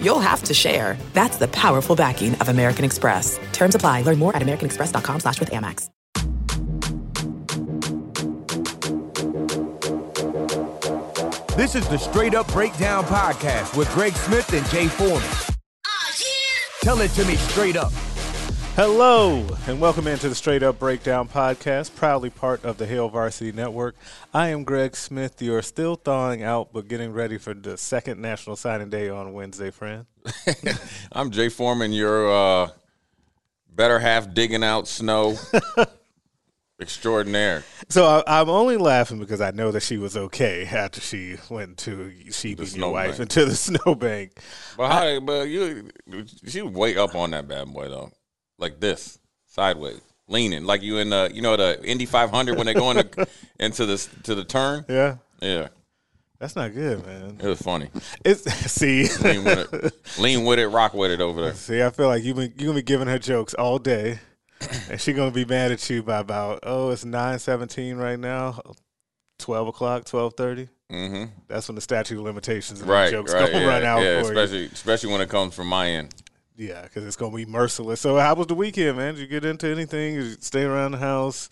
you'll have to share. That's the powerful backing of American Express. Terms apply. Learn more at americanexpress.com slash with Amex. This is the Straight Up Breakdown Podcast with Greg Smith and Jay Foreman. Oh, Tell it to me straight up. Hello, and welcome into the Straight Up Breakdown Podcast, proudly part of the Hail Varsity Network. I am Greg Smith. You are still thawing out, but getting ready for the second National Signing Day on Wednesday, friend. I'm Jay Foreman, your uh, better half digging out snow extraordinaire. So I, I'm only laughing because I know that she was okay after she went to she beat your snowbank. wife into the snowbank. But how? But you, she was way up on that bad boy though, like this, sideways, leaning, like you in the, you know, the Indy 500 when they go into into the to the turn. Yeah, Yeah, that's not good, man. it was funny. It's see, Lean with it, lean with it, rock with it over there. see. I feel like you've been you gonna be giving her jokes all day, and she gonna be mad at you by about oh it's nine seventeen right now, twelve o'clock, twelve thirty. hmm That's when the statute of limitations and Right, jokes right, gonna yeah, run out yeah, for you. especially especially when it comes from my end. Yeah, because it's gonna be merciless. So, how was the weekend, man? Did you get into anything? Did you stay around the house?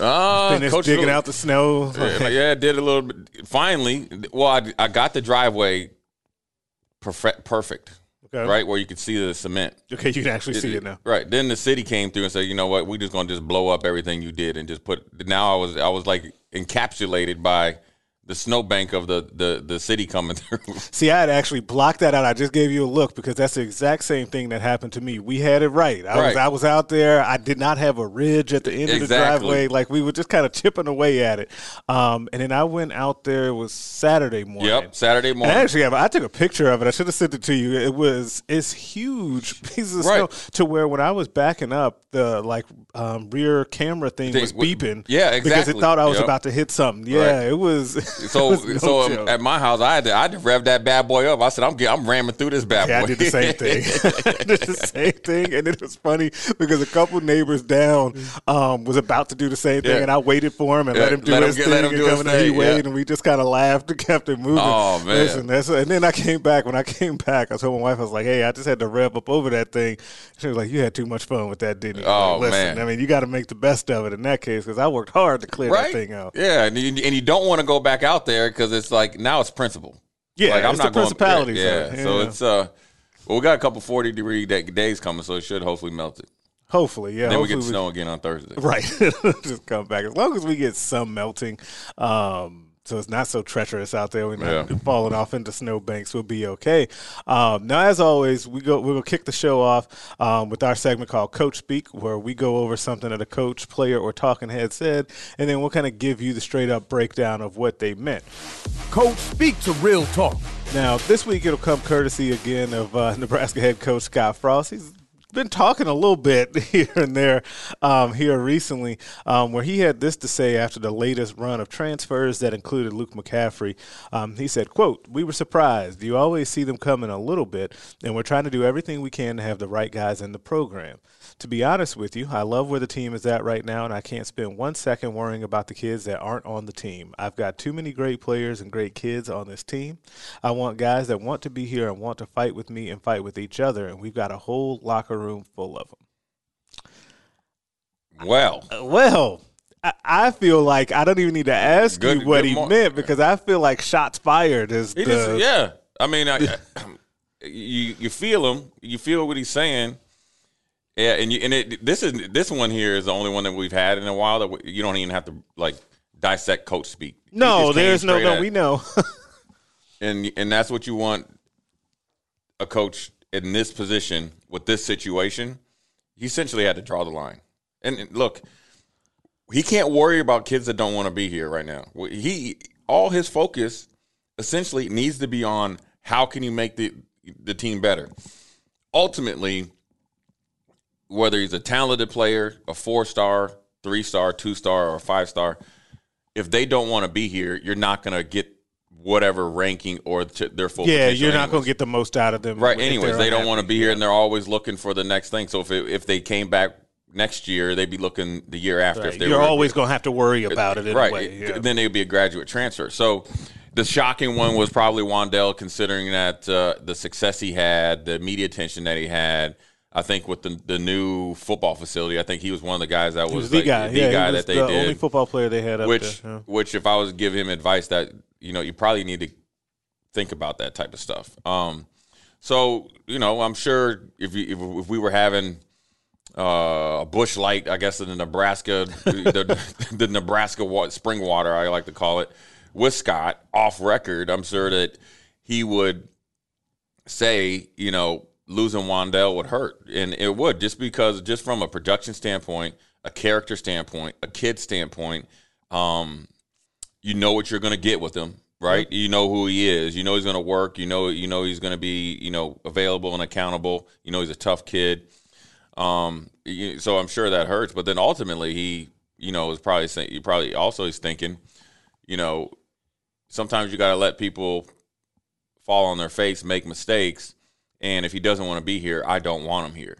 Uh, Finish Coach digging out the snow. yeah, yeah, I did a little bit. Finally, well, I, I got the driveway perfect, perfect, Okay. right where you could see the cement. Okay, you can actually see it now. Right. Then the city came through and said, you know what, We're just gonna just blow up everything you did and just put. Now I was I was like encapsulated by the snowbank of the the the city coming through. See, I had actually blocked that out. I just gave you a look because that's the exact same thing that happened to me. We had it right. I was I was out there. I did not have a ridge at the end of the driveway. Like we were just kind of chipping away at it. Um, and then I went out there. It was Saturday morning. yep. Saturday And morning. I actually have. I took a picture of it. I should have sent it to you. It was it's huge pieces of Right. snow to where when I was backing up, the like um, rear camera thing Thing was beeping. yeah, exactly. Because it thought I was Yep. about to hit something. Yeah, Right. it was. so no so joke. at my house, I had to I had to rev that bad boy up. I said, I'm I'm ramming through this bad Yeah, boy. I did the same thing. Did the same thing, and it was funny because a couple neighbors down um, was about to do the same thing, Yeah. and I waited for him and let him do let his get- thing, let him and do his come he thing, waited, yeah. and we just kind of laughed and kept it moving. Oh, man. Listen, that's, and then I came back. When I came back, I told my wife, I was like, "Hey, I just had to rev up over that thing." She was like, "You had too much fun with that, didn't you?" Oh, Like, Listen, man. I mean, you got to make the best of it in that case because I worked hard to clear right? that thing out. Yeah, and you, and you don't want to go back out there because it's like now it's principle. Yeah, like, it's the principality Yeah, zone. so it's uh, well, we got a couple forty degree days coming, so it should hopefully melt it. Hopefully, yeah. then we get snow again on Thursday. Right. Just come back. As long as we get some melting, um, so it's not so treacherous out there. We're not Yeah. falling off into snowbanks. We'll be okay. Um, now, as always, we go. We will kick the show off um, with our segment called Coach Speak, where we go over something that a coach, player, or talking head said, and then we'll kind of give you the straight up breakdown of what they meant. Coach, speak to real talk. Now, this week it'll come courtesy again of uh, Nebraska head coach Scott Frost. He's been talking a little bit here and there um, here recently, um, where he had this to say after the latest run of transfers that included Luke McCaffrey. Um, he said, "quote We were surprised. You always see them coming a little bit, and we're trying to do everything we can to have the right guys in the program." To be honest with you, I love where the team is at right now, and I can't spend one second worrying about the kids that aren't on the team. I've got too many great players and great kids on this team. I want guys that want to be here and want to fight with me and fight with each other, and we've got a whole locker room full of them. Well, uh, Well, I, I feel like I don't even need to ask Good- you what he meant because I feel like shots fired is he the, just yeah. I mean, I, you you feel him. You feel what he's saying. Yeah, and you and it this is this one here is the only one that we've had in a while that we, you don't even have to like dissect coach speak. No, there's no no. We know. and and that's what you want a coach in this position with this situation. He essentially had to draw the line. And and look, he can't worry about kids that don't want to be here right now. He all his focus essentially needs to be on how can you make the the team better. Ultimately, whether he's a talented player, a four star, three star, two star, or five star, if they don't want to be here, you're not going to get whatever ranking or t- their full. Yeah, you're not going to get the most out of them. right. Anyways, they're don't want to be here, and they're always looking for the next thing. So if it, if they came back next year, they'd be looking the year after. Right. If they You're were, always going to have to worry about it right. anyway. Yeah. Then they'd be a graduate transfer. So the shocking one was probably Wan'Dale, considering that uh, the success he had, the media attention that he had. I think with the the new football facility, I think he was one of the guys that was, was the like, guy. the yeah, guy he was that they the did. only football player they had up which there. yeah. which if I was to give him advice that you know you probably need to think about that type of stuff. Um, so you know I'm sure if you, if, if we were having uh, a Busch Light, I guess in the Nebraska the, the Nebraska wa- spring water I like to call it with Scott off record, I'm sure that he would say you know losing Wan'Dale would hurt, and it would just because just from a production standpoint, a character standpoint, a kid standpoint, um, you know what you're going to get with him, right? You know who he is. You know he's going to work. You know you know he's going to be you know available and accountable. You know he's a tough kid. Um, you- so I'm sure that hurts, but then ultimately he you know is probably saying he probably also is thinking, you know, sometimes you got to let people fall on their face, make mistakes, and if he doesn't want to be here, I don't want him here.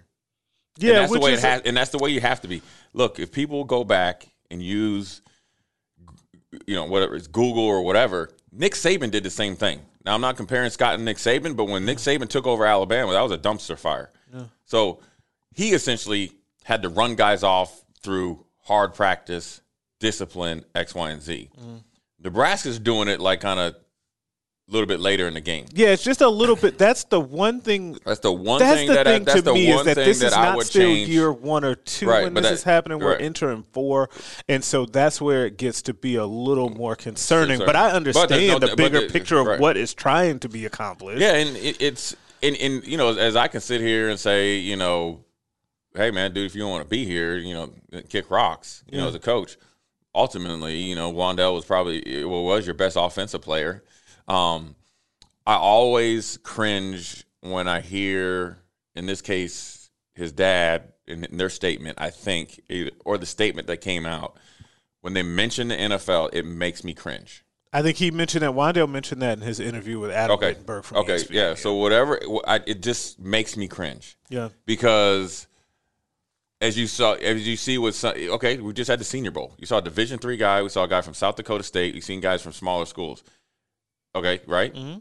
Yeah, and that's the way it has, and that's the way you have to be. Look, if people go back and use, you know, whatever it's Google or whatever, Nick Saban did the same thing. Now I'm not comparing Scott and Nick Saban, but when Nick Saban took over Alabama, that was a dumpster fire. So he essentially had to run guys off through hard practice, discipline, X, Y, and Z. Mm. Nebraska's doing it like kind of a little bit later in the game. yeah, it's just a little bit. That's the one thing. That's the one That's thing the that thing I, that's to the me one is that this is not still change. year one or two Right, when this that- is happening. We're entering four, and so that's where it gets to be a little more concerning. But I understand there's no- the bigger there- picture of right. what is trying to be accomplished. Yeah, and it, it's and, and you know, as I can sit here and say, you know, hey man, dude, if you don't want to be here, you know, kick rocks. You know, as a coach, ultimately, you know, Wan'Dale was probably well was your best offensive player. Um, I always cringe when I hear, in this case, his dad in, in their statement. I think, or the statement that came out when they mention the NFL, it makes me cringe. I think he mentioned that. Wan'Dale mentioned that in his interview with Adam Okay. Rittenberg from okay. ESPN. Yeah. So whatever, I, it just makes me cringe yeah, because as you saw, as you see with some, okay, we just had the Senior Bowl. You saw a Division three guy. We saw a guy from South Dakota State. You've seen guys from smaller schools. Okay, right? Mm-hmm.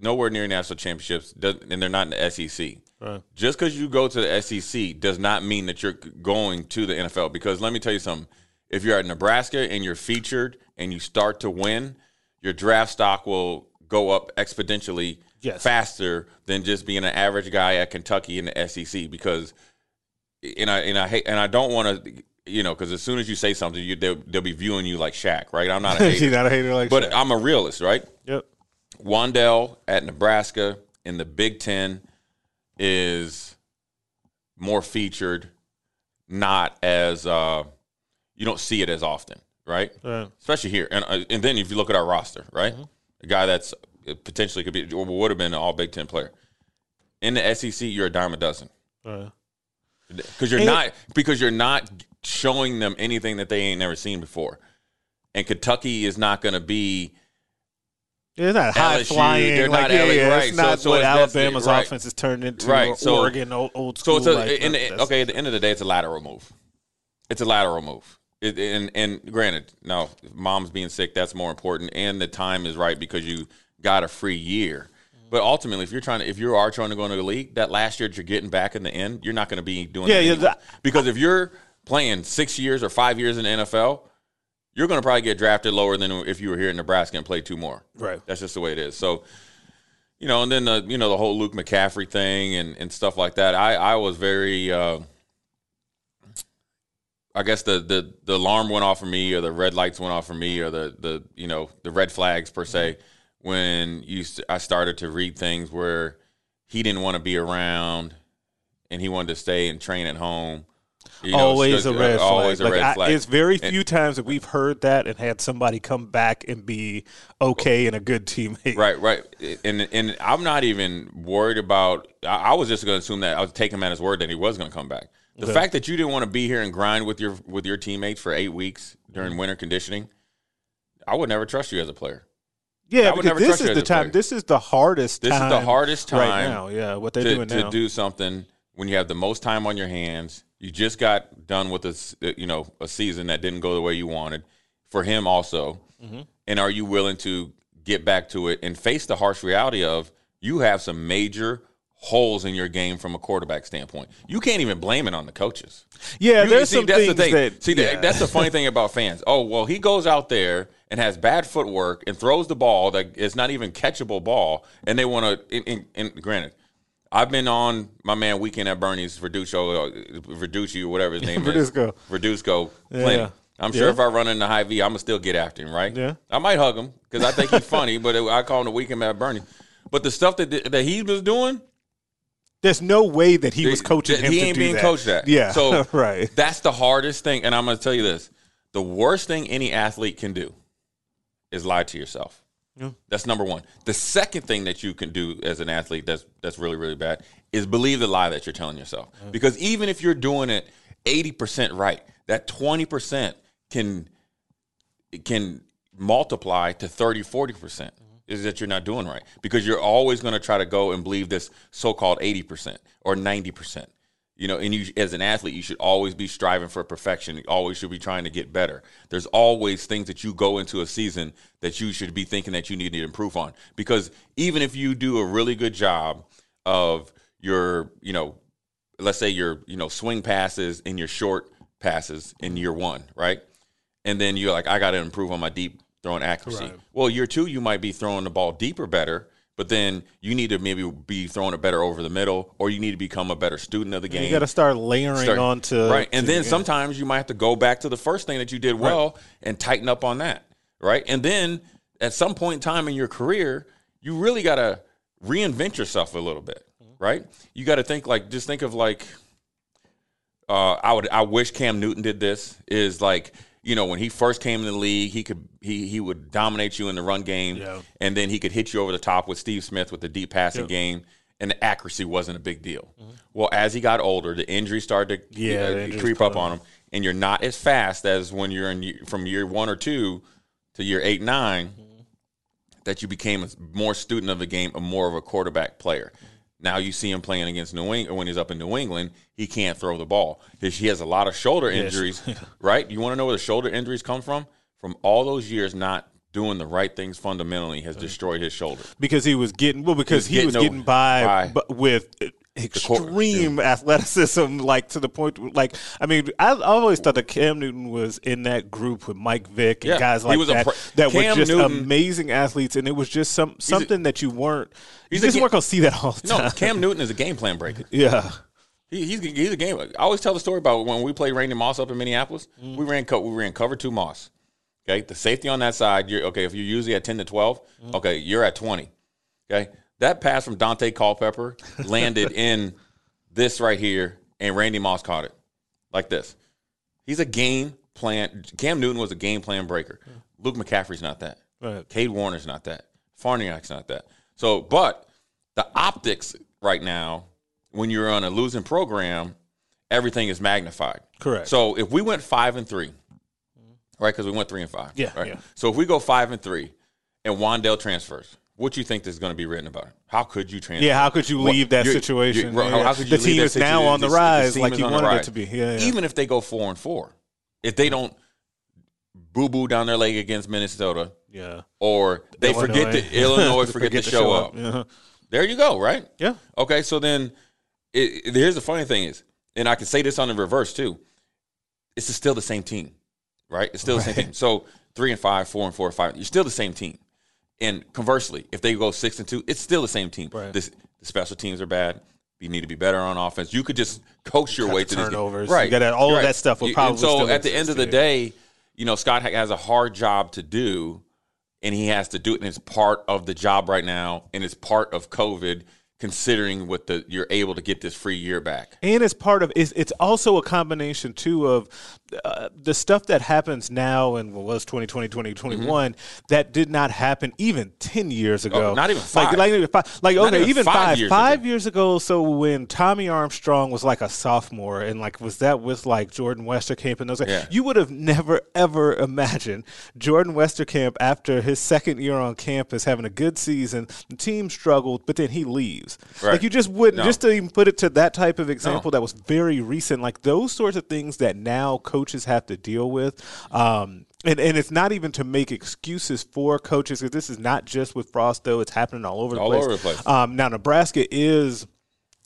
Nowhere near national championships, and they're not in the SEC. Right. Just because you go to the SEC does not mean that you're going to the NFL. Because let me tell you something: if you're at Nebraska and you're featured and you start to win, your draft stock will go up exponentially Yes. faster than just being an average guy at Kentucky in the SEC. Because, and I and I hate and I don't want to, you know, because as soon as you say something, you they'll, they'll be viewing you like Shaq, right? I'm not a hater, not a hater like but Shaq. I'm a realist, right? Yep. Wan'Dale at Nebraska in the Big Ten is more featured, not as uh, you don't see it as often, right? Especially here, and uh, and then if you look at our roster, right, a guy that's uh, potentially could be or would have been an All Big Ten player in the SEC, you're a dime a dozen Right. because you're And- not because you're not showing them anything that they ain't never seen before, and Kentucky is not going to be It's not high LSU, flying. they're like, not yeah, LA yeah, right. It's So- not so what Alabama's right. offense has turned into. Right, so- Oregon, old, old So school. it's a, like, in the, okay. At the end of the day, it's a lateral move. It's a lateral move. It, and and granted, now mom's being sick, that's more important, and the time is right because you got a free year. But ultimately, if you're trying to, if you are trying to go into the league, that last year that you're getting back in the end, you're not going to be doing Yeah, that yeah, that- because if you're playing six years or five years in the NFL, you're going to probably get drafted lower than if you were here in Nebraska and played two more. Right. That's just the way it is. So, you know, and then the you know the whole Luke McCaffrey thing and, and stuff like that. I I was very. Uh, I guess the, the the alarm went off for me, or the red lights went off for me, or the the you know the red flags per se, when you I started to read things where he didn't want to be around, and he wanted to stay and train at home. You know, always a red flag. Always a Like, red I- flag. it's very And- few times that we've heard that and had somebody come back and be okay and a good teammate. Right, right, and and I'm not even worried about. I, I was just going to assume that I was taking him at his word that he was going to come back. The fact that you didn't want to be here and grind with your with your teammates for eight weeks during Mm-hmm. winter conditioning, I would never trust you as a player. Yeah, I would because never this trust is the time. player. This is the hardest. This is the hardest time right now. Yeah, what they're to, doing to do something when you have the most time on your hands. You just got done with a uh, you know a season that didn't go the way you wanted. For him also, Mm-hmm. and are you willing to get back to it and face the harsh reality of you have some major holes in your game from a quarterback standpoint. You can't even blame it on the coaches. yeah, You- there's see, some that's things the thing. that. see, yeah. that's the funny thing about fans. Oh, well, he goes out there and has bad footwork and throws the ball that is not even catchable ball, and they want to. And, and, and granted, I've been on my man weekend at Bernie's Verduccio, uh, Verducci or whatever his name Verduzco. is, Verduzco. Plenty. Yeah. I'm sure Yeah. if I run into High V, I'm gonna still get after him, right? Yeah. I might hug him because I think he's funny, but I call him the weekend at Bernie. But the stuff that that he was doing, There's no way that he was Th- coaching th- him He ain't being that. coached that. Yeah, So right. That's the hardest thing, and I'm going to tell you this: the worst thing any athlete can do is lie to yourself. That's number one. The second thing that you can do as an athlete that's that's really really bad is believe the lie that you're telling yourself. Because even if you're doing it 80% right, that 20% can can multiply to 30 40% is that you're not doing right because you're always going to try to go and believe this so-called 80% or 90% you know and you as an athlete you should always be striving for perfection you always should be trying to get better there's always things that you go into a season that you should be thinking that you need to improve on because even if you do a really good job of your you know let's say your you know swing passes and your short passes in year one right and then you're like, I got to improve on my deep throwing accuracy. Right. Well, year two, you might be throwing the ball deeper better, but then you need to maybe be throwing it better over the middle, or you need to become a better student of the game. You got to start layering Start- onto right, and then the sometimes you might have to go back to the first thing that you did well and tighten up on that, right? And then at some point in time in your career, you really got to reinvent yourself a little bit, right? You got to think like just think of like uh, I would I wish Cam Newton did this is like you know when he first came in the league he could he he would dominate you in the run game Yeah. and then he could hit you over the top with Steve Smith with the deep passing Yep. game and the accuracy wasn't a big deal. Mm-hmm. Well, as he got older, the injuries started to Yeah, the injuries creep up on him, and you're not as fast as when you're in from year one or two to year eight nine mm-hmm. that you became a more student of the game, a more of a quarterback player. Now you see him playing against New England when he's up in New England, he can't throw the ball. He has a lot of shoulder injuries, right? You want to know where the shoulder injuries come from? From all those years not doing the right things fundamentally has destroyed his shoulder. because he was getting well because He was getting getting by, by- with extreme athleticism, like to the point. Like I mean, I, I always thought that Cam Newton was in that group with Mike Vick and Yeah, guys like a that pro- that were just Newton- amazing athletes, and it was just some something that you weren't. You a just ga- weren't gonna see that all the time. No. Cam Newton is a game plan breaker. yeah, He, he's he's a game. I always tell the story about when we played Randy Moss up in Minneapolis. Mm. We ran we ran cover two Moss. Okay, the safety on that side. You're okay if you're usually at ten to 12 mm. Okay, you're at twenty. Okay, that pass from Daunte Culpepper landed in this right here, and Randy Moss caught it like this. He's a game plan. Cam Newton was a game plan breaker. Luke McCaffrey's not that. Right. Cade Warner's not that. Farniak's not that. So, but the optics right now, when you're on a losing program, everything is magnified. Correct. So if we went five and three, mm-hmm. right? Because we went three and five. Yeah, Right. yeah. So if we go five and three, and Wan'Dale transfers, what do you think is going to be written about it? How could you transfer? yeah. How could you What- leave that you- situation? you- Yeah, how- could you the team that is now on the rise, team like you wanted it to be. Yeah, yeah. Even if they go four and four, if they don't boo boo down their leg against Minnesota, yeah. or they forget Illinois. to Illinois forget, to show, up. Yeah. There you go, right? Yeah. Okay, so then it, it- here's the funny thing is, and I can say this on the reverse too. It's still the same team, right? It's still the same team. So three and five, four and four, five. You're still the same team. And conversely, if they go six and two, it's still the same team. Right. This, the special teams are bad. You need to be better on offense. You could just coach your Cut way the to turnovers. right? You gotta- all of that stuff You- probably and so still at the end of the day, you know, Scott has a hard job to do, and he has to do it, and it's part of the job right now, and it's part of COVID. Considering what the you're able to get this free year back. and it's part of it's, it's also a combination too of uh, the stuff that happens now and what was 2020, 2021, mm-hmm. that did not happen even 10 years ago. Oh, not even five. Like, like, five, like okay, even, even, five. Five years, five ago. years ago. So when Tommy Armstrong was like a sophomore and like was that with like Jordan Westerkamp and those guys, yeah. you would have never ever imagined Jordan Westerkamp after his second year on campus having a good season. The team struggled, but then he leaves. Right. Like you just wouldn't, no. just to even put it to that type of example no. that was very recent, like those sorts of things that now coaches have to deal with. Um, and, and it's not even to make excuses for coaches because this is not just with Frost though; it's happening all over the all place. Over the place. Um, now Nebraska is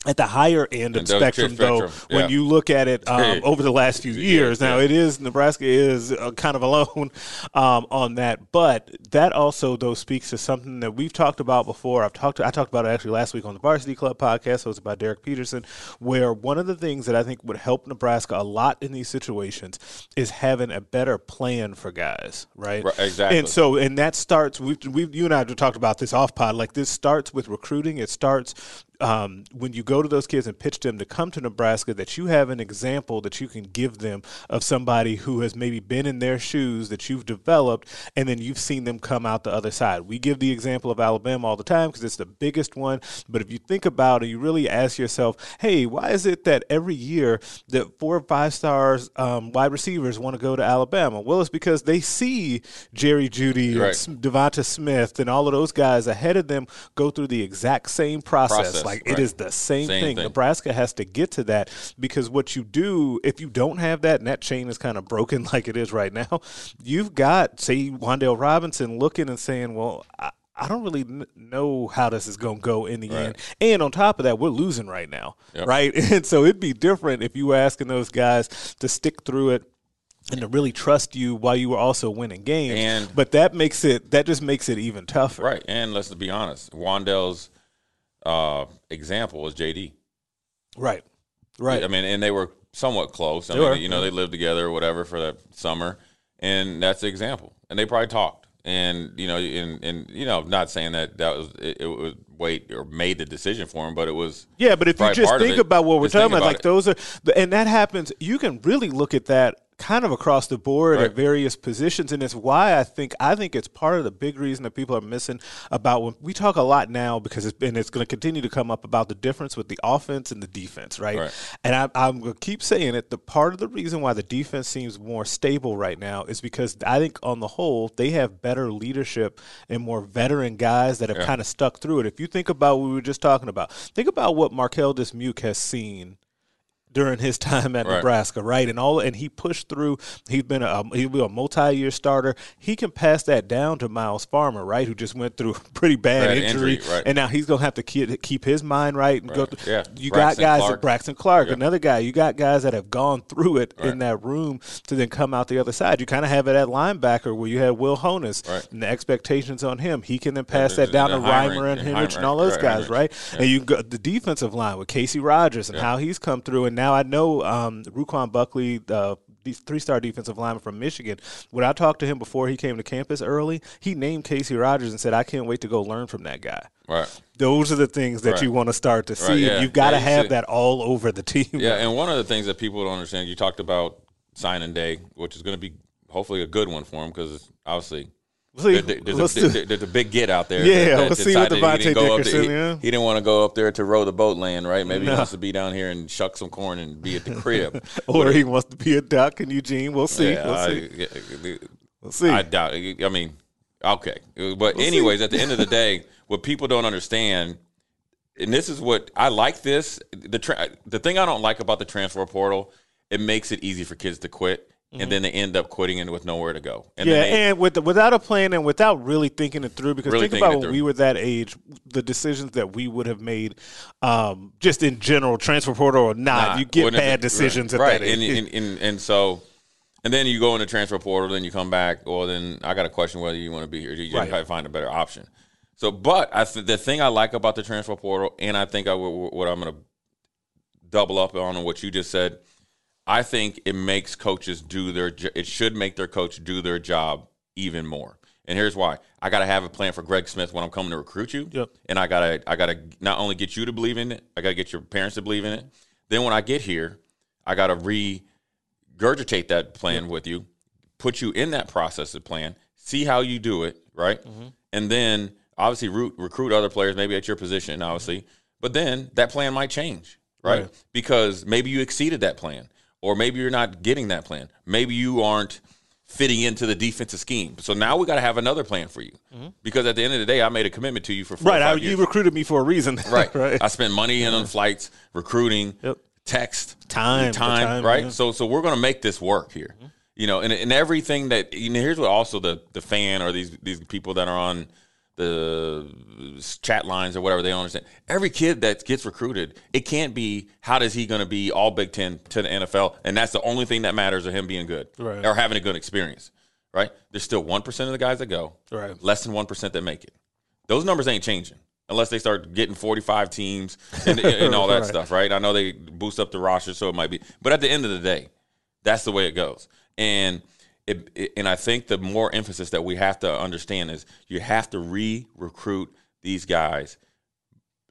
at the higher end of the spectrum, spectrum, though, yeah. when you look at it um, over the last few years. Now, yeah. it is Nebraska is uh, kind of alone um, on that, but that also though speaks to something that we've talked about before. I've talked to, I talked about it actually last week on the Varsity Club podcast. So it's about Derek Peterson, where one of the things that I think would help Nebraska a lot in these situations is having a better plan for guys, right? right exactly. And so, and that starts. We've, we've you and I have talked about this off pod. Like this starts with recruiting. It starts um, when you go to those kids and pitch them to come to Nebraska, that you have an example that you can give them of somebody who has maybe been in their shoes that you've developed, and then you've seen them come out the other side. We give the example of Alabama all the time because it's the biggest one. But if you think about it, you really ask yourself, hey, why is it that every year that four or five stars um, wide receivers want to go to Alabama? Well, it's because they see Jerry Jeudy, right. and Devonta Smith and all of those guys ahead of them go through the exact same process. process like right. it is the same, same thing. thing. Nebraska has to get to that because what you do if you don't have that and that chain is kind of broken like it is right now, you've got say Wan'Dale Robinson looking and saying, "Well, I, I don't really know how this is going to go in the right. end. And on top of that, we're losing right now, yep. right? And so it'd be different if you were asking those guys to stick through it and to really trust you while you were also winning games. And but that makes it that just makes it even tougher. Right. And let's be honest, Wan'Dale's uh, example was JD. Right. Right. I mean, and they were somewhat close. I They mean, were. you know, they lived together or whatever for that summer, and that's the example. And they probably talked, and you know, and and you know, not saying that that was it, it was wait or made the decision for him, but it was Yeah, but if you just think it. about what we're talking think about, like it. those are, and that happens, you can really look at that kind of across the board Right. at various positions, and it's why I think I think it's part of the big reason that people are missing about when we talk a lot now because it's and it's going to continue to come up about the difference with the offense and the defense, right? Right. And I, I'm going to keep saying it. The part of the reason why the defense seems more stable right now is because I think on the whole they have better leadership and more veteran guys that have Yeah. kind of stuck through it. If you think about what we were just talking about, think about what Marquel Dismuke has seen during his time at Right. Nebraska, right? And all and he pushed through. He's been a um, he'll be a multi-year starter. He can pass that down to Myles Farmer, right? Who just went through a pretty bad Bad injury, injury, right. and now he's gonna have to keep, keep his mind right and go. Right. Through. Yeah. You Braxton got guys, Clark. like Braxton Clark, Yeah. another guy. You got guys that have gone through it in that room to then come out the other side. You kind of have it at linebacker where you had Will Honas and the expectations on him. He can then pass that down to Reimer and and Henrich and all those guys, right? And you got the defensive line with Casey Rogers and how he's come through. And now I know um, Ru'Quan Buckley, the three star defensive lineman from Michigan, when I talked to him before he came to campus early, he named Casey Rogers and said, I can't wait to go learn from that guy. right. Those are the things that Right. you want to start to see. Right, yeah. You've got to Yeah, have that all over the team. Yeah, and one of the things that people don't understand, you talked about signing day, which is going to be hopefully a good one for him because obviously See, there- there's, a, there- there's a big get out there. Yeah, that- let's see what he Devontae up Dickerson, he, yeah. he didn't want to go up there to row the boat land, right? Maybe No. he wants to be down here and shuck some corn and be at the crib. or he wants to be a duck in Eugene. We'll see. Yeah, we'll I, see. yeah, We'll see. I doubt it. I mean, okay. But, see. anyways, at the end of the day, what people don't understand, and this is what I like this the tra- the thing I don't like about the transfer portal, it makes it easy for kids to quit. And then they end up quitting and with nowhere to go. And Mm-hmm. yeah, they, and with the, without a plan and without really thinking it through, because Really think about when we were that age, the decisions that we would have made, um, just in general, transfer portal or not, Nah, you get bad decisions right, at right. that age. And, and, and, and so, and then you go in the transfer portal, then you come back. Well, then I got a question whether you want to be here. You Right. to find a better option. So, but I th- the thing I like about the transfer portal, and I think I w- what I'm going to double up on what you just said. I think it makes coaches do their. It should make their coach do their job even more. And here's why: I got to have a plan for Greg Smith when I'm coming to recruit you. Yep. And I gotta, I gotta not only get you to believe in it, I gotta get your parents to believe in it. Then when I get here, I gotta regurgitate that plan with you, put you in that process of plan, see how you do it, right? Mm-hmm. And then obviously root, recruit other players, maybe at your position, obviously. But then that plan might change, right? Right. Because maybe you exceeded that plan, or maybe you're not getting that plan. Maybe you aren't fitting into the defensive scheme. So now we got to have another plan for you. Because at the end of the day, I made a commitment to you for four Mm-hmm. Right. I, you recruited me for a reason. Right. right. I spent money in on flights, recruiting, Yep. text, Time, time, time, right? yeah. So so we're gonna make this work here. You know, and, and everything that you know, here's what also the the fan or these these people that are on the chat lines or whatever they don't understand. Every kid that gets recruited, it can't be how does he going to be all Big Ten to the NFL, and that's the only thing that matters of him being good Right. or having a good experience. Right? There's still one percent of the guys that go, Right. less than one percent that make it. Those numbers ain't changing unless they start getting 45 teams and, and all that Right. stuff, right? I know they boost up the roster, so it might be, but at the end of the day, that's the way it goes. And it, it- and I think the more emphasis that we have to understand is you have to re-recruit these guys.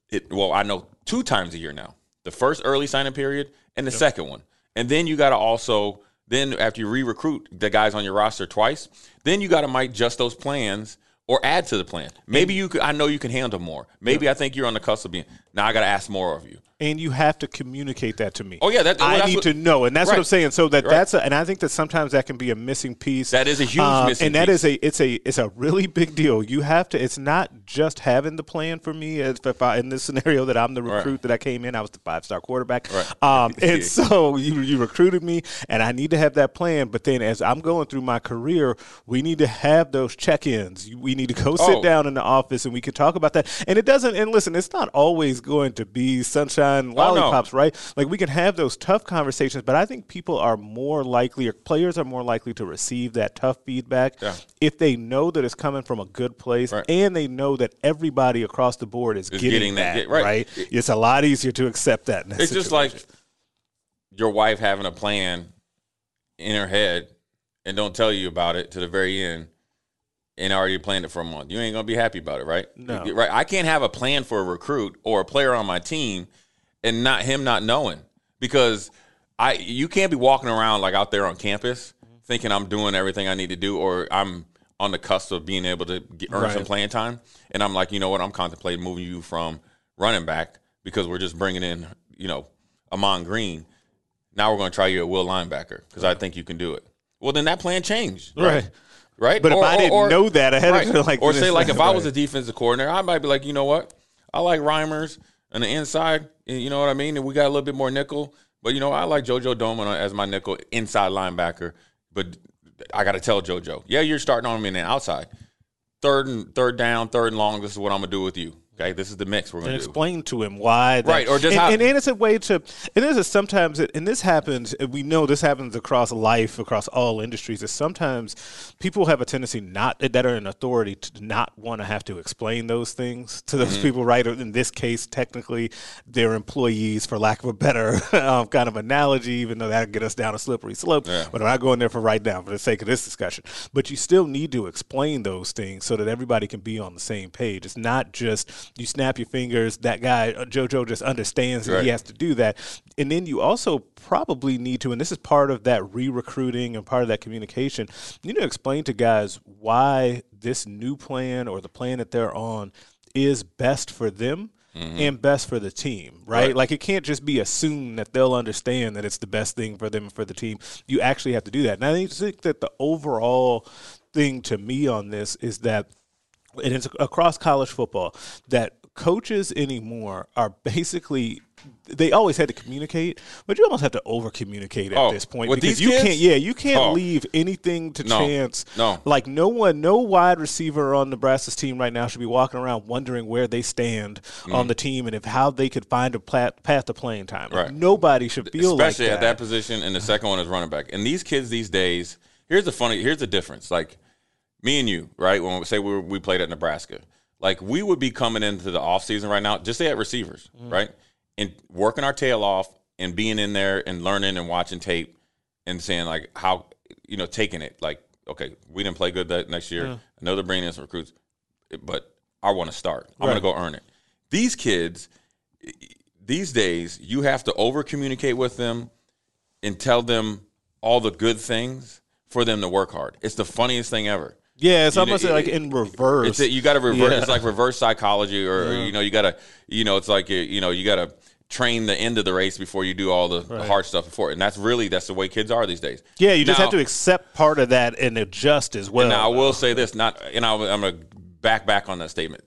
It well, I know two times a year now. The first early signing period and the second one, and then you got to also then after you re-recruit the guys on your roster twice, then you got to might adjust those plans or add to the plan. Maybe you could. I know you can handle more. Maybe I think you're on the cusp of being. Now I got to ask more of you. And you have to communicate that to me. Oh, yeah, that- well, I need what- to know, and that's what I'm saying. So that Right. that's a, and I think that sometimes that can be a missing piece. That is a huge Um, missing and that piece. is a it's a it's a really big deal. You have to. It's not just having the plan for me. As if I, in this scenario that I'm the Right. recruit that I came in, I was the five star quarterback. Right. Um, and so you you recruited me, and I need to have that plan. But then as I'm going through my career, we need to have those check ins. We need to go sit Oh. down in the office and we can talk about that. And it doesn't. And listen, it's not always going to be sunshine Oh, no. lollipops, right? Like we can have those tough conversations, but I think people are more likely, or players are more likely to receive that tough feedback Yeah. if they know that it's coming from a good place Right. and they know that everybody across the board is, Is getting, getting that, that, right. right? It's a lot easier to accept that. It's just like your wife having a plan in her head and don't tell you about it to the very end and already planned it for a month. You ain't gonna be happy about it, right? No. Right. I can't have a plan for a recruit or a player on my team and not him not knowing because I you can't be walking around like out there on campus thinking I'm doing everything I need to do or I'm on the cusp of being able to get, earn some playing time and I'm like, you know what? I'm contemplating moving you from running back because we're just bringing in, you know, Amon Green. Now we're going to try you at will linebacker because I think you can do it. Well, then that plan changed, right? Right. Right. But if I didn't know that ahead of time, like or say like if I was a defensive coordinator, I might be like, you know what, I like Reimers on the inside. You know what I mean? And we got a little bit more nickel, but you know I like JoJo Domann as my nickel inside linebacker. But I got to tell JoJo, yeah, you're starting on him in the outside. Third and third down, third and long. This is what I'm gonna do with you. Okay, this is the mix we're gonna do. explain to him why. That, Right, or just and, how- and, and it's a way to. And this is sometimes, it, and this happens. We know this happens across life, across all industries. Is sometimes people have a tendency not that are in authority to not want to have to explain those things to Mm-hmm. those people. Right, or in this case, technically, they're employees, for lack of a better um, kind of analogy. Even though that get us down a slippery slope. Yeah. But I'm not going there for right now for the sake of this discussion. But you still need to explain those things so that everybody can be on the same page. It's not just you snap your fingers. That guy uh, JoJo just understands that he has to do that, and then you also probably need to, and this is part of that re-recruiting and part of that communication. You need to explain to guys why this new plan or the plan that they're on is best for them. And best for the team, right? Mm-hmm. Right. Like it can't just be assumed that they'll understand that it's the best thing for them and for the team. You actually have to do that. And I think that the overall thing to me on this is that and it's across college football that coaches anymore are basically they always had to communicate, but you almost have to over communicate at Oh, this point with because these you kids? can't yeah, you can't Oh. leave anything to No. chance. No. Like no one no wide receiver on Nebraska's team right now should be walking around wondering where they stand on the team and if how they could find a plat, path to playing time. Like, Mm. Right. Nobody should feel especially like at that position. And the second one is running back. And these kids these days, here's the funny, here's the difference. Like me and you, right? When we say we, were, we played at Nebraska, like we would be coming into the offseason right now, just say at receivers, mm-hmm. right? And working our tail off and being in there and learning and watching tape and saying like how, you know, taking it like, okay, we didn't play good that next year. Mm. I know they're bringing in some recruits, but I want to start. I'm going to go earn it. These kids, these days, you have to over communicate with them and tell them all the good things for them to work hard. It's the funniest thing ever. Yeah, it's You almost know, like in reverse. It's you got to reverse. Yeah. It's like reverse psychology, or, or, you know, you got to, you know, it's like you know, you got to train the end of the race before you do all the, the hard stuff before. And that's really that's the way kids are these days. yeah, you just have to accept part of that and adjust as well. Now I will say this, not, and I'm going to back back on that statement.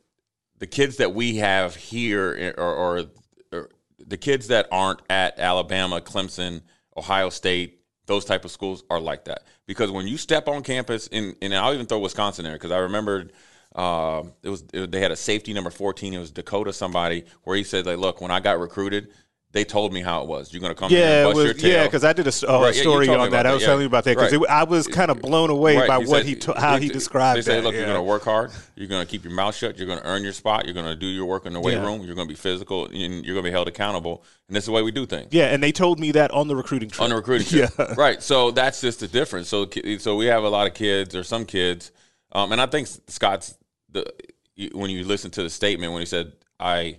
The kids that we have here, eh, or, or, or the kids that aren't at Alabama, Clemson, Ohio State, those type of schools are like that. Because when you step on campus, and, and I'll even throw Wisconsin in there because I remembered uh, it was it- they had a safety number 14. It was Dakota somebody where he said like, look, when I got recruited, they told me how it was. You're going to come here Yeah, bust was, yeah, because I did a, oh, Right, story me on that. I was yeah. telling you about that because Right. I was kind of blown away Right, by he what said- he t- how he described They say, look, yeah. you're going to work hard. You're going to keep your mouth shut. You're going to earn your spot. You're going to do your work in the weight Yeah. room. You're going to be physical, and you're going to be held accountable. And this is the way we do things Yeah, and they told me that on the recruiting trip. on the recruiting trip. Yeah. Right. So that's just the difference. So so we have a lot of kids or some kids, um, and I think Scott's the when you listen to the statement when he said I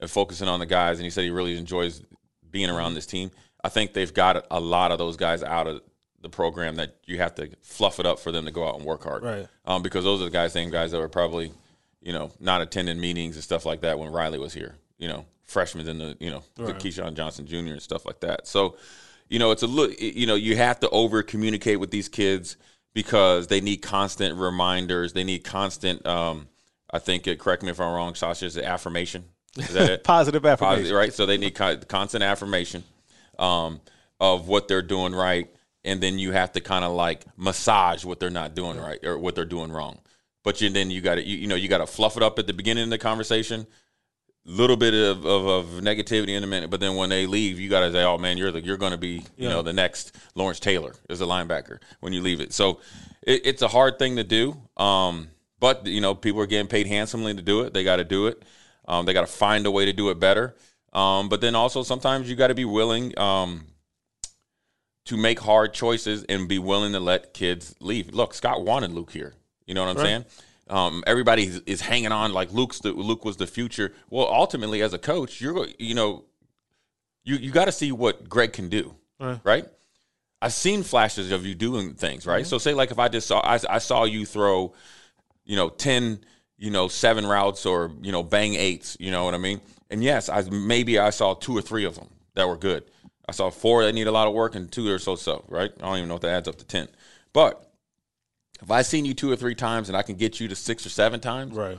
am focusing on the guys, and he said he really enjoys being around this team. I think they've got a lot of those guys out of the program that you have to fluff it up for them to go out and work hard. Right. Um, because those are the guys, same guys that were probably, you know, not attending meetings and stuff like that when Riley was here. You know, freshmen in the, you know, the Keyshawn Johnson Jr. and stuff like that. So, you know, it's a look. You know, you have to over communicate with these kids because they need constant reminders. They need constant. Um, I think. Uh, correct me if I'm wrong, Sasha. Is affirmation? Is that it? Positive affirmation. Positive, right? So they need constant affirmation um, of what they're doing right, and then you have to kind of like massage what they're not doing right or what they're doing wrong. But you, then you got to you, you know you got to fluff it up at the beginning of the conversation, little bit of, of, of negativity in a minute, but then when they leave, you got to say, "Oh man, you're the, you're going to be you know the next Lawrence Taylor as a linebacker when you leave it." So it, it's a hard thing to do, um, but you know people are getting paid handsomely to do it. They got to do it. Um, they got to find a way to do it better. Um, but then also sometimes you got to be willing um, to make hard choices and be willing to let kids leave. Look, Scott wanted Luke here. You know what I'm saying? Um, everybody is, hanging on like Luke's the, Luke was the future. Well, ultimately, as a coach, you're you know you you got to see what Greg can do, right. I've seen flashes of you doing things, right? So say like if I just saw I, I saw you throw, you know, ten, you know, seven routes or you know bang eights, you know what I mean? And yes, I maybe I saw two or three of them that were good. I saw four that need a lot of work and two that are so so, right? I don't even know if that adds up to ten, but if I've seen you two or three times and I can get you to six or seven times, Right.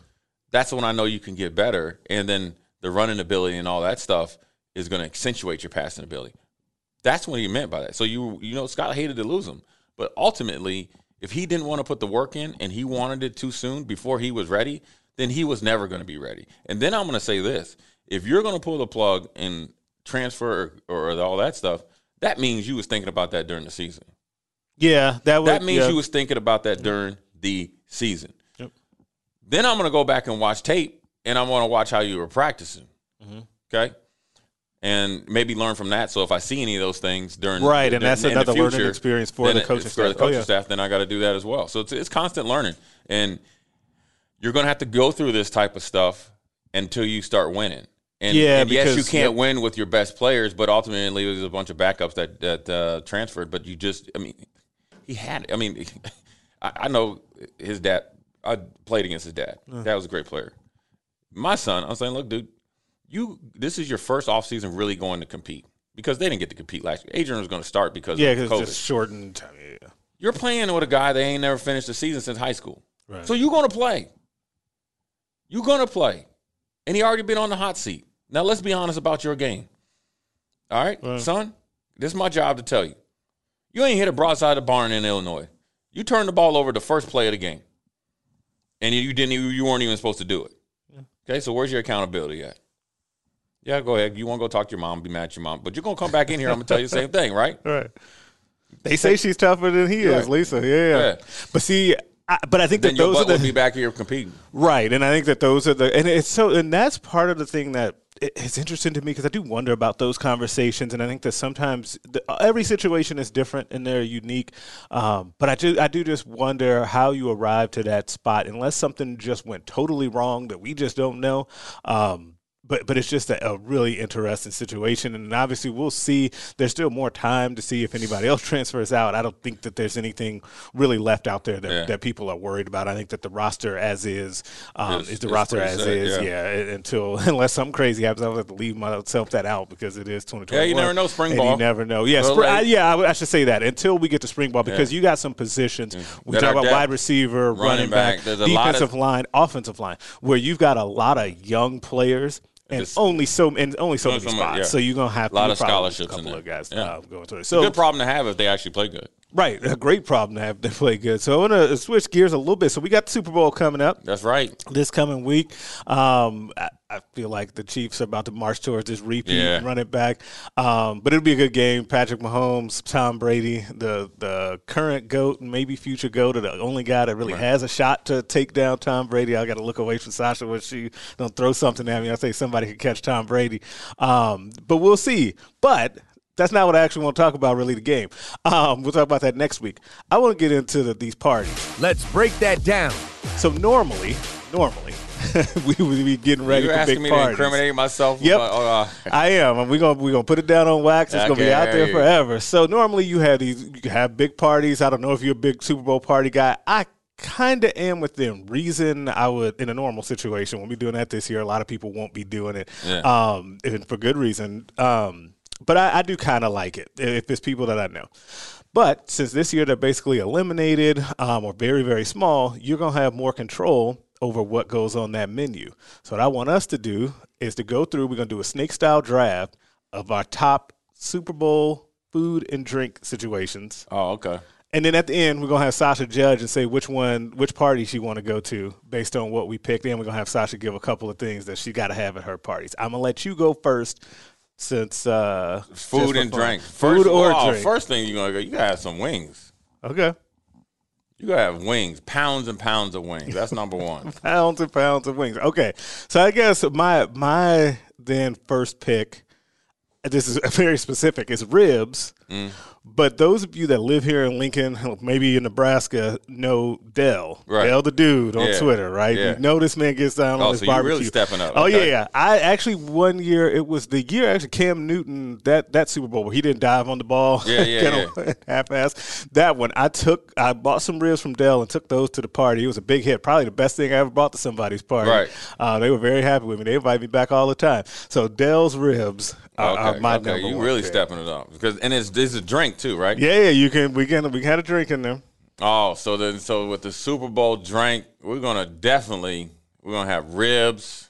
that's when I know you can get better. And then the running ability and all that stuff is going to accentuate your passing ability. That's what he meant by that. So you you know Scott hated to lose him, but ultimately, if he didn't want to put the work in and he wanted it too soon before he was ready, then he was never going to be ready. And then I'm going to say this: if you're going to pull the plug and transfer or, or all that stuff, that means you was thinking about that during the season. Yeah, that would, That means yeah. you was thinking about that during the season. Yep. Then I'm going to go back and watch tape, and I'm going to watch how you were practicing. Mm-hmm. Okay, and maybe learn from that. So if I see any of those things during Right, and during- that's in the another learning future, experience for the coaching for staff. the Oh, coaching yeah. staff, then I got to do that as well. So it's it's constant learning, and you're going to have to go through this type of stuff until you start winning. And, Yeah, and yes, you can't win with your best players, but ultimately there's a bunch of backups that that uh, transferred. But you just, I mean, he had. it. I mean, I, I know his dad. I played against his dad. Dad was a great player. My son, I was saying, look, dude, you this is your first offseason really going to compete because they didn't get to compete last year. Adrian was going to start because yeah, because it's just shortened. time. Yeah. You're playing with a guy that ain't never finished the season since high school. Right. So you're going to play. You're going to play. And he already been on the hot seat. Now let's be honest about your game. All right, Right. son, this is my job to tell you. You ain't hit a broadside of the barn in Illinois. You turned the ball over the first play of the game. And you didn't you weren't even supposed to do it. Okay, so where's your accountability at? Yeah, go ahead. You want to go talk to your mom, be mad at your mom. But you're going to come back in here, I'm going to tell you the same thing, right? Right. They say she's tougher than he is, Lisa. Yeah. Yeah. But see, I, but I think Then that those are the be back here competing. Right, and I think that those are the and it's so and that's part of the thing that it's interesting to me because I do wonder about those conversations, and I think that sometimes the, every situation is different and they're unique. Um, but I do I do just wonder how you arrive to that spot, unless something just went totally wrong that we just don't know. Um, but but it's just a, a, really interesting situation, and obviously we'll see. There's still more time to see if anybody else transfers out. I don't think that there's anything really left out there that, yeah. that people are worried about. I think that the roster as is um, is the roster as set, is. Yeah. yeah. until unless something crazy happens, I'll have to leave myself that out because it is 2021. Yeah, you never know spring ball. You never know. Yeah, spring, I, yeah, I, I, should say that until we get to spring ball because yeah. you got some positions. We talk about wide receiver, running, running back, back defensive of, line, offensive line, where you've got a lot of young players and only so and only so many spots. Yeah. So you're gonna have a lot of scholarships. A couple of guys yeah. uh, going to it. So good problem to have if they actually play good. Right, a great problem to have. to play good. So I want to switch gears a little bit. So we got the Super Bowl coming up. That's right. This coming week, um, I, I, feel like the Chiefs are about to march towards this repeat yeah. and run it back. Um, but it'll be a good game. Patrick Mahomes, Tom Brady, the the current goat and maybe future goat, or the only guy that really right. has a shot to take down Tom Brady. I got to look away from Sasha when she don't throw something at me. I say somebody could catch Tom Brady. Um, but we'll see. But that's not what I actually want to talk about. Really, the game. Um, we'll talk about that next week. I want to get into the, these parties. Let's break that down. So normally, normally. we would be getting ready You're for asking big me parties. to incriminate myself. Yep, uh, I am. We're gonna we're gonna put it down on wax. It's okay, gonna be out there forever. So normally you have these, you have big parties. I don't know if you're a big Super Bowl party guy. I kind of am within reason. I would in a normal situation when we doing that this year. A lot of people won't be doing it, yeah. um, and for good reason. Um, but I, I do kind of like it if it's people that I know. But since this year they're basically eliminated um, or very, very small, you're going to have more control over what goes on that menu. So, what I want us to do is to go through, we're going to do a snake style draft of our top Super Bowl food and drink situations. Oh, okay. And then at the end, we're gonna have Sasha judge and say which one, which party she want to go to based on what we picked. And we're gonna have Sasha give a couple of things that she got to have at her parties. I'm gonna let you go first since uh, food and drink. Food or oh, drink. First thing you're gonna go, you gotta have some wings. Okay. You gotta have wings, pounds and pounds of wings. That's number one. pounds and pounds of wings. Okay, so I guess my my then first pick. This is very specific. Is ribs. Mm but those of you that live here in Lincoln, maybe in Nebraska, know Dell. Right. Dell the dude on yeah. Twitter, right? Yeah. You know this man gets down oh, on his so barbecue. Really stepping up. Oh okay. yeah, yeah. I actually one year it was the year actually Cam Newton that that Super Bowl where he didn't dive on the ball. Yeah, yeah, yeah. half ass. That one I took. I bought some ribs from Dell and took those to the party. It was a big hit. Probably the best thing I ever brought to somebody's party. Right. Uh, they were very happy with me. They invite me back all the time. So Dell's ribs are, okay. are my okay. number you really pick. stepping it up because and it's this is a drink too, right? Yeah, yeah. You can we can we had a drink in there. Oh, so then so with the Super Bowl drink, we're gonna definitely we're gonna have ribs,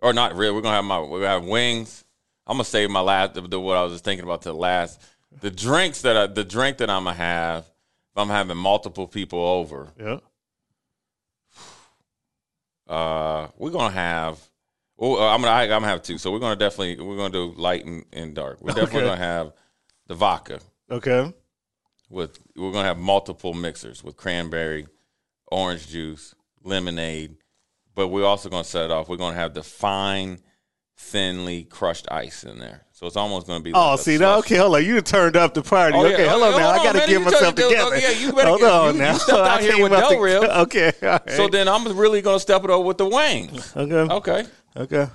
or not ribs. We're gonna have my we're gonna have wings. I'm gonna save my last the, the what I was just thinking about to the last. The drinks that I, the drink that I'm gonna have if I'm having multiple people over. Yeah. Uh, we're gonna have well, I'm gonna I, am gonna have two. So we're gonna definitely we're gonna do light and, and dark. We're definitely okay. gonna have the vodka. Okay. With we're gonna have multiple mixers with cranberry, orange juice, lemonade, but we're also gonna set it off. We're gonna have the fine, thinly crushed ice in there. So it's almost going to be. Oh, like oh, see now, okay, hold on. You turned up the party. Oh, yeah. Okay, oh, hold on now. I got to get myself together. yeah, you better hold get, on you, now. You stepped out here with Del Rib. Okay, right. So then I'm really going to step it over with the wings. Okay. Okay. Okay.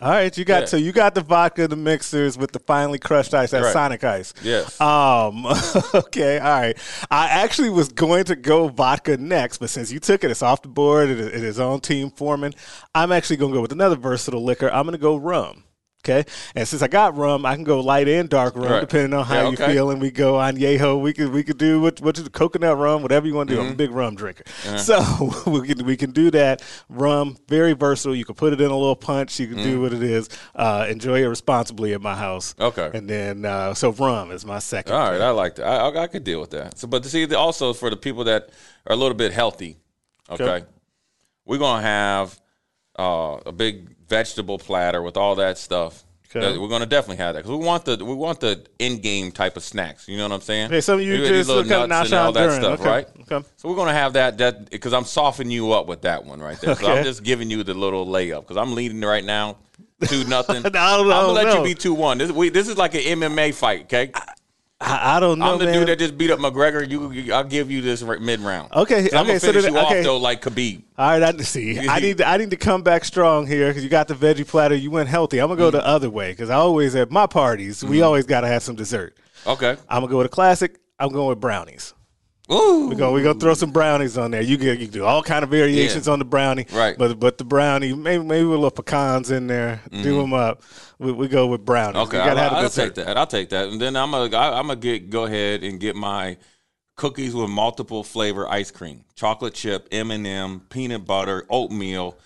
All right, you got yeah. so you got the vodka, the mixers with the finely crushed ice, that right. Sonic ice. Yes. Um. okay. All right. I actually was going to go vodka next, but since you took it, it's off the board. It is on team Foreman. I'm actually going to go with another versatile liquor. I'm going to go rum. Okay, and since I got rum, I can go light and dark rum right. depending on how yeah, okay. you feel. And we go on Yeho. We could we could do what what the coconut rum, whatever you want to do. Mm-hmm. I'm a mm-hmm. big rum drinker, uh-huh. so we can we can do that. Rum very versatile. You can put it in a little punch. You can mm-hmm. do what it is. Uh, enjoy it responsibly at my house. Okay, and then uh, so rum is my second. All right, I like that. I, I, I, could deal with that. So, but to see also for the people that are a little bit healthy, okay, okay. we're gonna have uh, a big vegetable platter with all that stuff. Okay. We're gonna definitely have that because we want the we want the in game type of snacks. You know what I'm saying? Okay, some of you just little nuts and all that during. stuff, okay. right? Okay. So we're gonna have that that because I'm softening you up with that one right there. Okay. So I'm just giving you the little layup because I'm leading right now, two nothing. no, no, I'm gonna let no. you be two one. This we this is like an MMA fight, okay? I, I don't know, I'm the man. dude that just beat up McGregor. You, you I'll give you this mid round. Okay, I'm okay, gonna so finish then- you okay. off though, like Khabib. All right, I see. I need to, I need to come back strong here because you got the veggie platter. You went healthy. I'm gonna go Mm-hmm. the other way because I always at my parties we always got to have some dessert. Okay. I'm gonna go with a classic. I'm going with brownies. Ooh. We're gonna we gonna throw some brownies on there. You can you can do all kind of variations Yeah. on the brownie, Right. But but the brownie maybe maybe with a little pecans in there. Do them up. We, we go with brownies. Mm-hmm. Okay, gotta I'll, have a I'll take that. I'll take that, and then I'm gonna I, I'm gonna get go ahead and get my cookies with multiple flavor ice cream, chocolate chip, M and m peanut butter, oatmeal.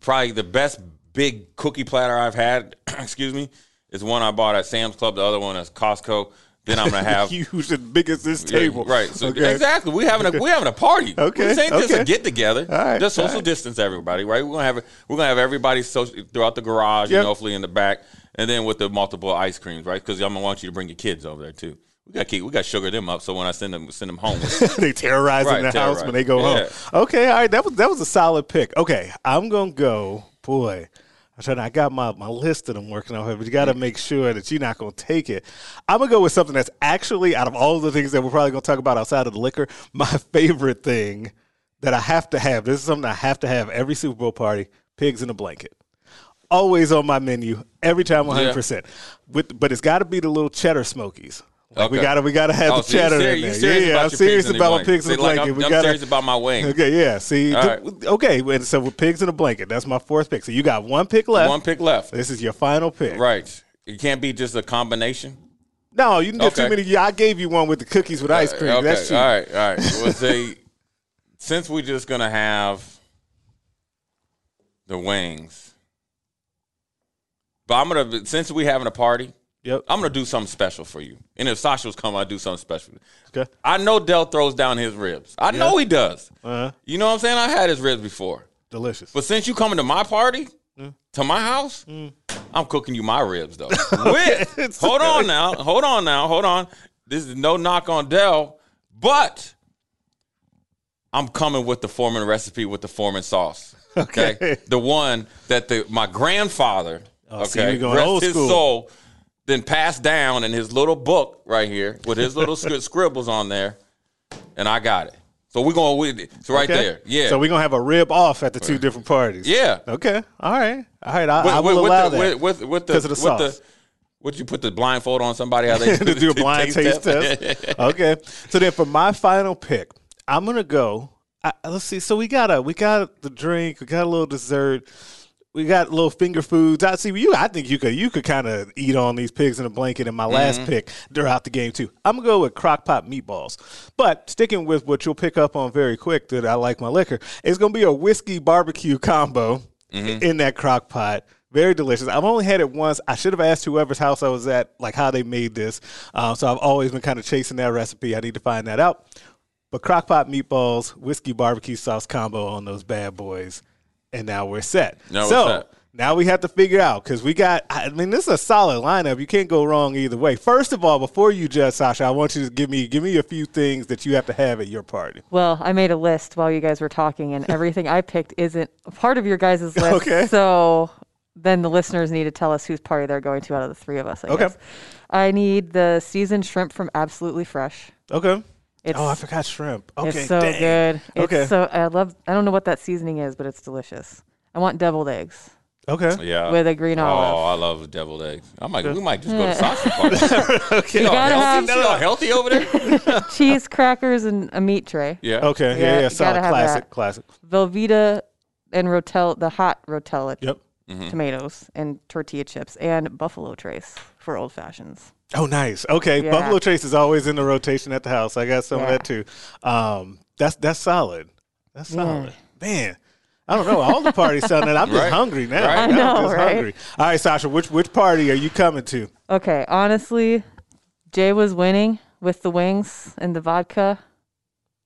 Probably the best big cookie platter I've had. excuse me, is one I bought at Sam's Club. The other one is Costco. Then I'm gonna have Huge and big as this table, Right. So Okay. exactly, we having a we having a party. Okay, This ain't just a get together. All right, Just social right. distance, everybody. Right. We're gonna have we're gonna have everybody social throughout the garage Yep. and hopefully in the back, and then with the multiple ice creams, right? Because I'm gonna want you to bring your kids over there too. We got keep we got sugar them up, so when I send them send them home, they terrorizing Right, the house when they go Yeah. home. Okay, all right, that was that was a solid pick. Okay, I'm gonna go. Boy, I'm trying. I got my, my list that I'm working on but you got to make sure that you're not gonna take it. I'm gonna go with something that's actually out of all the things that we're probably gonna talk about outside of the liquor, my favorite thing that I have to have. This is something I have to have every Super Bowl party: pigs in a blanket. Always on my menu every time, 100. percent With but it's got to be the little cheddar smokies. Like we gotta we gotta have Oh, the so serious- in there. yeah, about I'm serious pigs in the about my pigs in See, the blanket. I'm- we I'm gotta, serious about my wing. Okay, yeah. See, right. okay. And so with pigs in a blanket, that's my fourth pick. So you got one pick left. one pick left. This is your final pick. Right. It can't be just a combination. No, you can get too many. Yeah, I gave you one with the cookies with ice uh, cream. Okay, That's cheap. all right, all right. Well, say since we're just gonna have the wings, but I'm gonna since we're having a party, Yep. I'm gonna do something special for you. And if Sasha was coming, I'd do something special. Okay. I know Dell throws down his ribs. I know he does. Uh-huh. You know what I'm saying? I had his ribs before, Delicious. but since you coming to my party, Mm. to my house, I'm cooking you my ribs though. With hold on now, hold on now, hold on. This is no knock on Dell, but I'm coming with the Foreman recipe with the Foreman sauce. Okay, Okay. the one that the my grandfather, Oh, okay, going rest old his school. soul, then passed down in his little book right here with his little scri- scribbles on there, and I got it. So we're going with it. It's right Okay. there. Yeah. So we're gonna have a rib off at the two different parties. yeah. Okay. All right. All right. I, with, I will with, allow the, that. with, with, with the, of the sauce. the would you put the blindfold on somebody? How they to do a blind taste test. Okay. So then for my final pick, I'm gonna go. I, let's see. So we got a we got the drink. We got a little dessert. We got little finger foods. I see you. I think you could you could kind of eat on these pigs in a blanket. In my last Mm-hmm. pick throughout the game too. I'm gonna go with crock pot meatballs. But sticking with what you'll pick up on very quick that I like my liquor, it's gonna be a whiskey barbecue combo Mm-hmm. in that crock pot. Very delicious. I've only had it once. I should have asked whoever's house I was at, like how they made this. Um, so I've always been kind of chasing that recipe. I need to find that out. But crock pot meatballs, whiskey barbecue sauce combo on those bad boys, and now we're set. Now we're so set. now we have to figure out because we got. I mean, this is a solid lineup. You can't go wrong either way. First of all, before you judge Sasha, I want you to give me give me a few things that you have to have at your party. Well, I made a list while you guys were talking, and everything I picked isn't part of your guys' list. Okay. So then the listeners need to tell us whose party they're going to out of the three of us. I Okay. guess. I need the seasoned shrimp from Absolutely Fresh. Okay. It's, oh, I forgot shrimp. Okay, it's so dang. good. It's Okay. so I love. I don't know what that seasoning is, but it's delicious. I want deviled eggs Okay. Yeah. with a green Oh, olive. Oh, I love deviled eggs. I might. We might just go to Sasha party. okay. You gotta healthy? have Y'all healthy over there? cheese, crackers, and a meat tray. Yeah. Okay. Yeah. Yeah, Yeah. you solid. gotta have Classic. that. Classic. Velveeta and Rotel, the hot Rotella Yep. Mm-hmm. tomatoes and tortilla chips and Buffalo Trace for old fashions. Oh, nice. Okay, Yeah. Buffalo Trace is always in the rotation at the house. I got some of that too. Um, that's that's solid. That's solid, man. I don't know. All the parties sounding. I'm just Right. hungry now. Right. I I'm just right? hungry. All right, Sasha. Which which party are you coming to? Okay, honestly, Jay was winning with the wings and the vodka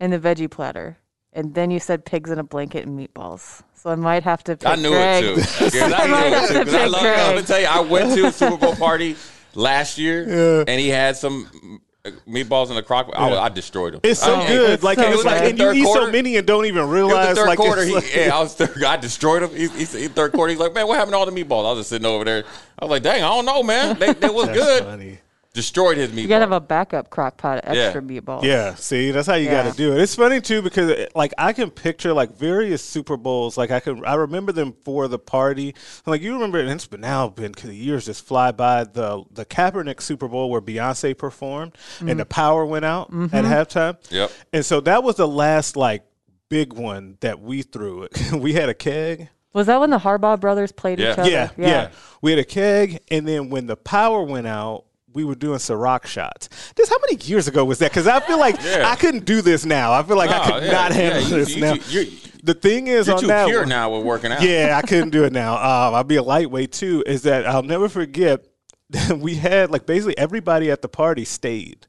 and the veggie platter. And then you said pigs in a blanket and meatballs. So I might have to pick I knew Greg. it too. 'Cause I I knew might it have too. to 'Cause I pick love, let me Greg. tell you, I went to a Super Bowl party last year, Yeah. and he had some meatballs in the crock. I, I destroyed them. It's so I, good. it's like so it's like, and you Third eat so many and don't even realize. third like quarter. He, like- yeah, I was third, I destroyed him. He, he, he third quarter. He's like, man, what happened to all the meatballs? I was just sitting over there. I was like, dang, I don't know, man. They, they was That's good. funny. Destroyed his meatball. You gotta have a backup crock pot, of extra Yeah. meatballs. Yeah, see, that's how you gotta do it. It's funny too because like I can picture like various Super Bowls. Like I can, I remember them for the party. Like you remember, and it's been now been 'cause the years just fly by. The the Kaepernick Super Bowl where Beyonce performed and the mm-hmm. power went out at mm-hmm. halftime. Yep. And so that was the last like big one that we threw. we had a keg. Was that when the Harbaugh brothers played Yeah. each other? Yeah, yeah, We had a keg, and then when the power went out, we were doing Ciroc shots. This how many years ago was that? Because I feel like Yeah. I couldn't do this now. I feel like I could yeah, not yeah, handle you- this you- now. you- the thing is on too that pure one, now with working out. yeah, I couldn't do it now. Um, I'll be a lightweight too. Is that I'll never forget. that we had like basically everybody at the party stayed.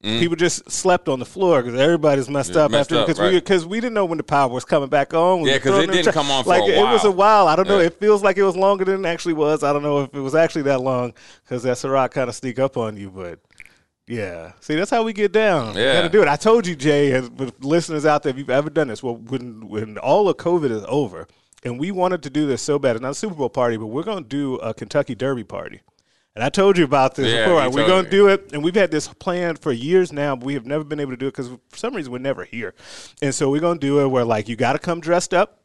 People just slept on the floor because everybody's messed Mm. Yeah, up messed after because we because we didn't know when the power was coming back on. We Yeah, were 'cause throwing it didn't tra- come on like it was a while. I don't know. Yeah. It feels like it was longer than it actually was. I don't know if it was actually that long because that Ciroc kind of sneak up on you, but. Yeah, see, that's how we get down. Yeah. got to do it. I told you, Jay, and listeners out there, if you've ever done this, well, when when all of COVID is over, and we wanted to do this so bad, it's not a Super Bowl party, but we're going to do a Kentucky Derby party. And I told you about this Yeah, before. We're going to do it, and we've had this plan for years now, but we have never been able to do it because for some reason we're never here. And so we're going to do it where like you got to come dressed up.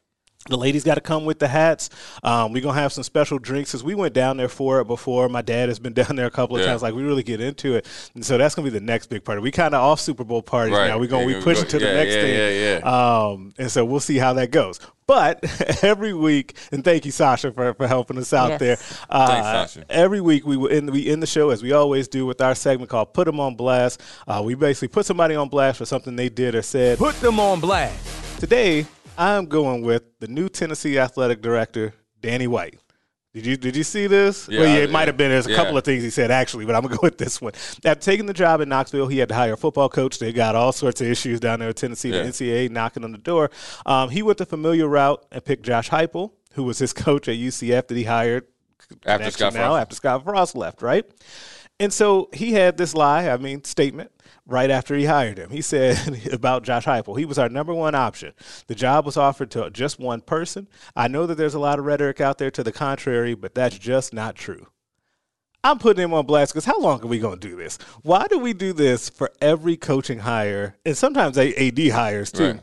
The ladies got to come with the hats. Um, we're gonna have some special drinks because we went down there for it before. My dad has been down there a couple of Yeah. times. Like we really get into it, and so that's gonna be the next big party. We kind of off Super Bowl parties Right. now. We're gonna Yeah, we we push it to the next yeah, thing. yeah, yeah. Um, and so we'll see how that goes. But every week, and thank you, Sasha, for, for helping us out Yes. there. Uh, Thanks, Sasha. Every week we end we end the show as we always do with our segment called "Put Them on Blast." Uh, we basically put somebody on blast for something they did or said. Put them on blast. Today, I'm going with the new Tennessee athletic director, Danny White. Did you did you see this? Yeah, well, yeah, it might have been. There's a Yeah. couple of things he said actually, but I'm gonna go with this one. After taking the job in Knoxville, he had to hire a football coach. They got all sorts of issues down there in Tennessee. Yeah. The NCAA knocking on the door. Um, he went the familiar route and picked Josh Heupel, who was his coach at UCF that he hired After Scott now Frost. after Scott Frost left, right? And so he had this lie, I mean, statement right after he hired him. He said about Josh Heupel, he was our number one option. The job was offered to just one person. I know that there's a lot of rhetoric out there to the contrary, but that's just not true. I'm putting him on blast because how long are we going to do this? Why do we do this for every coaching hire and sometimes AD hires too? Right.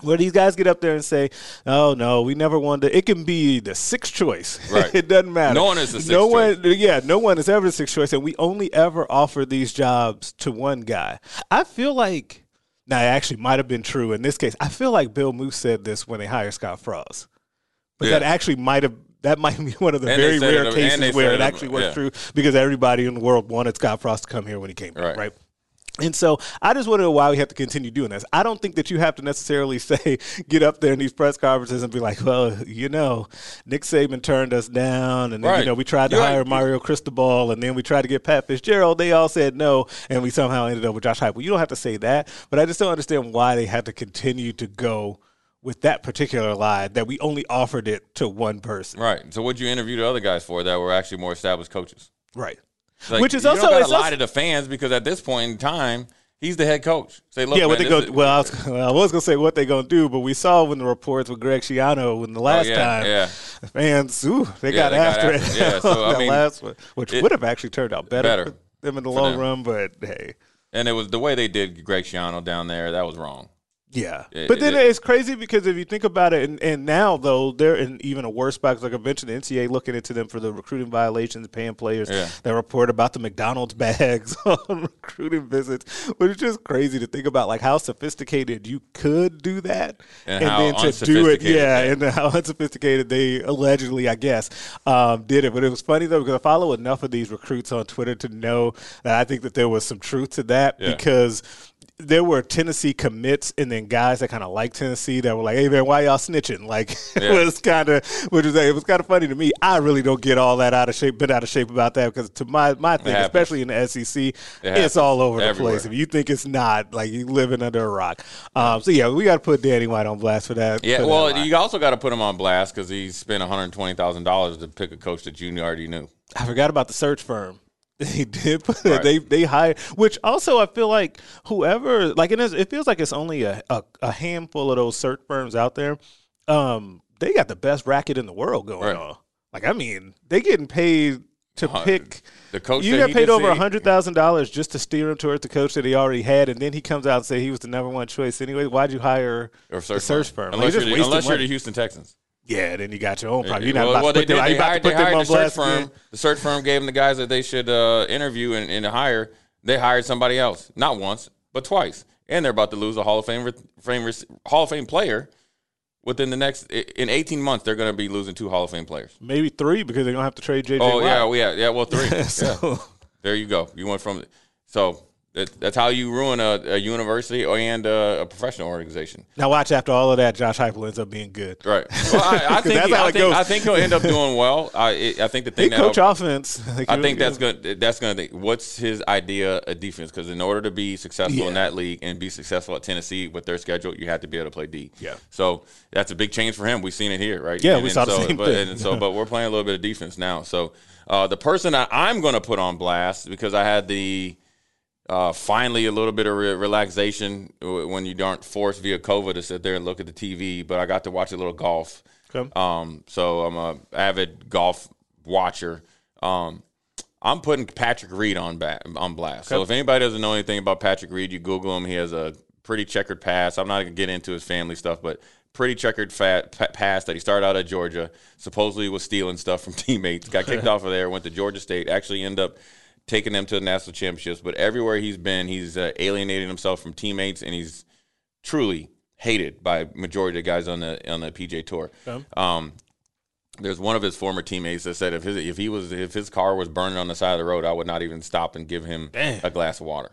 Where these guys get up there and say, "Oh no, we never wanted." To. It can be the sixth choice. Right. it doesn't matter. No one is the sixth No choice. one, yeah, no one is ever the sixth choice, and we only ever offer these jobs to one guy. I feel like, now it actually might have been true in this case. I feel like Bill Moos said this when they hired Scott Frost, but Yeah. that actually might have. That might be one of the And very rare it- cases where it it- actually was yeah. true because everybody in the world wanted Scott Frost to come here when he came back, Right. right? And so I just wonder why we have to continue doing this. I don't think that you have to necessarily say, get up there in these press conferences and be like, well, you know, Nick Saban turned us down. And then, you know, we tried to You're hire right. Mario Cristobal and then we tried to get Pat Fitzgerald. They all said no. And we somehow ended up with Josh Heupel. You don't have to say that. But I just don't understand why they had to continue to go with that particular lie that we only offered it to one person. Right. So what'd you interview the other guys for that were actually more established coaches? Right. Like, Which is you also- don't gotta it's lie also- to the fans because at this point in time, he's the head coach. Say, look, yeah, what man, they this go? is- Well, I was, well, I was gonna say what they gonna do, but we saw when the reports with Greg Schiano when the oh, last Oh, yeah, time, yeah. the fans, ooh, they Yeah, got they got after after it. it. Yeah, so, I that mean, last one, which it- would have actually turned out better, better for them in the long them. run. But hey, And it was the way they did Greg Schiano down there. That was wrong. Yeah, It- but then it- it's crazy because if you think about it, and, and now though they're in even a worse spot. 'cause like I mentioned, the NCAA looking into them for the recruiting violations, paying players Yeah. that report about the McDonald's bags on recruiting visits. But it's just crazy to think about like how sophisticated you could do that, And how to do it, yeah, they- and how unsophisticated they allegedly, I guess, um, did it. But it was funny though because I follow enough of these recruits on Twitter to know that I think that there was some truth to that Yeah. because there were Tennessee commits and then guys that kind of like Tennessee that were like, "Hey man, why y'all snitching?" Like Yeah. it was kind of, which was it was kind of funny to me. I really don't get all that out of shape, been out of shape about that because to my my thing, especially in the SEC, happens it's all over the place. If you think it's not, like you living under a rock. Um, so yeah, we got to put Danny White on blast for that. Yeah, for well, lie. you also got to put him on blast because he spent one hundred twenty thousand dollars to pick a coach that you already knew. I forgot about the search firm. They did. Put, Right. They they hired, which also I feel like whoever like it, is, it feels like it's only a, a, a handful of those search firms out there. Um, they got the best racket in the world going Right. on. Like I mean, they getting paid to Uh, pick. the coach You got paid over a hundred thousand dollars just to steer him towards the coach that he already had, and then he comes out and say he was the number one choice anyway. Why'd you hire or the search firm? Like, Unless, you're you're, the, unless you're the Houston Texans. Yeah, then you got your own problem. You're not well, about well, to they put them. They to hired, put they them hired on the search firm. again? The search firm gave them the guys that they should uh, interview and, and hire. They hired somebody else, not once but twice, and they're about to lose a Hall of Fame, Fame Hall of Fame player within the next in 18 months. They're going to be losing two Hall of Fame players. Maybe three because they're gonna have to trade JJ. Oh Watt. yeah, yeah, yeah. Well, three. So- Yeah. There you go. You went from so that, that's how you ruin a, a university and a, a professional organization. Now watch after all of that, Josh Heupel ends up being good. Right. Well, I, I think that's he- how I it think, goes. I think he'll end up doing well. I I think the thing He thing coach that offense. I think that's going that's going to what's his idea of defense because in order to be successful in that league and be successful at Tennessee with their schedule, you have to be able to play D. Yeah. So that's a big change for him. We've seen it here, right? Yeah, and, we and saw the so, same but, thing. And so, but we're playing a little bit of defense now. So uh, the person that I'm going to put on blast because I had the uh, finally a little bit of re- relaxation when you aren't forced via COVID to sit there and look at the TV. But I got to watch a little golf. Okay. Um, so I'm a avid golf watcher. Um, I'm putting Patrick Reed on ba- on blast. So if anybody doesn't know anything about Patrick Reed, you Google him. He has a pretty checkered past. I'm not going to get into his family stuff, but pretty checkered fat, pa- past that he started out at Georgia. Supposedly was stealing stuff from teammates. Got kicked off of there. Went to Georgia State. Actually ended up taking them to the national championships. But everywhere he's been, he's uh, alienated himself from teammates, and he's truly hated by majority of the guys on the on the PGA Tour. Um, there's one of his former teammates that said if his if he was if his car was burning on the side of the road, I would not even stop and give him Damn. a glass of water.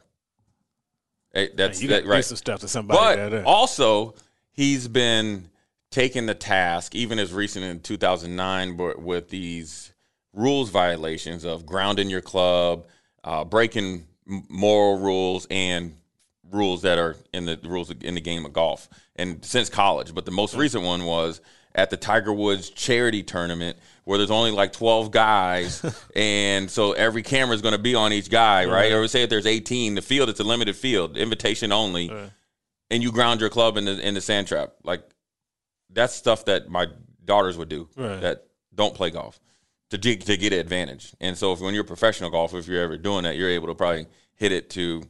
Hey, that's you that, right. some stuff to somebody. But that, also, he's been taking the task, even as recent in 2009, but with these rules violations of grounding your club, uh, breaking moral rules, and rules that are in the rules in the game of golf, and since college. But the most recent one was at the Tiger Woods charity tournament, where there's only like 12 guys, and so every camera is going to be on each guy, right? Or say if there's 18, the field it's a limited field, invitation only and you ground your club in the in the sand trap. Like that's stuff that my daughters would do Right. that don't play golf to ge- to get an advantage. And so if when you're a professional golfer, if you're ever doing that, you're able to probably hit it to,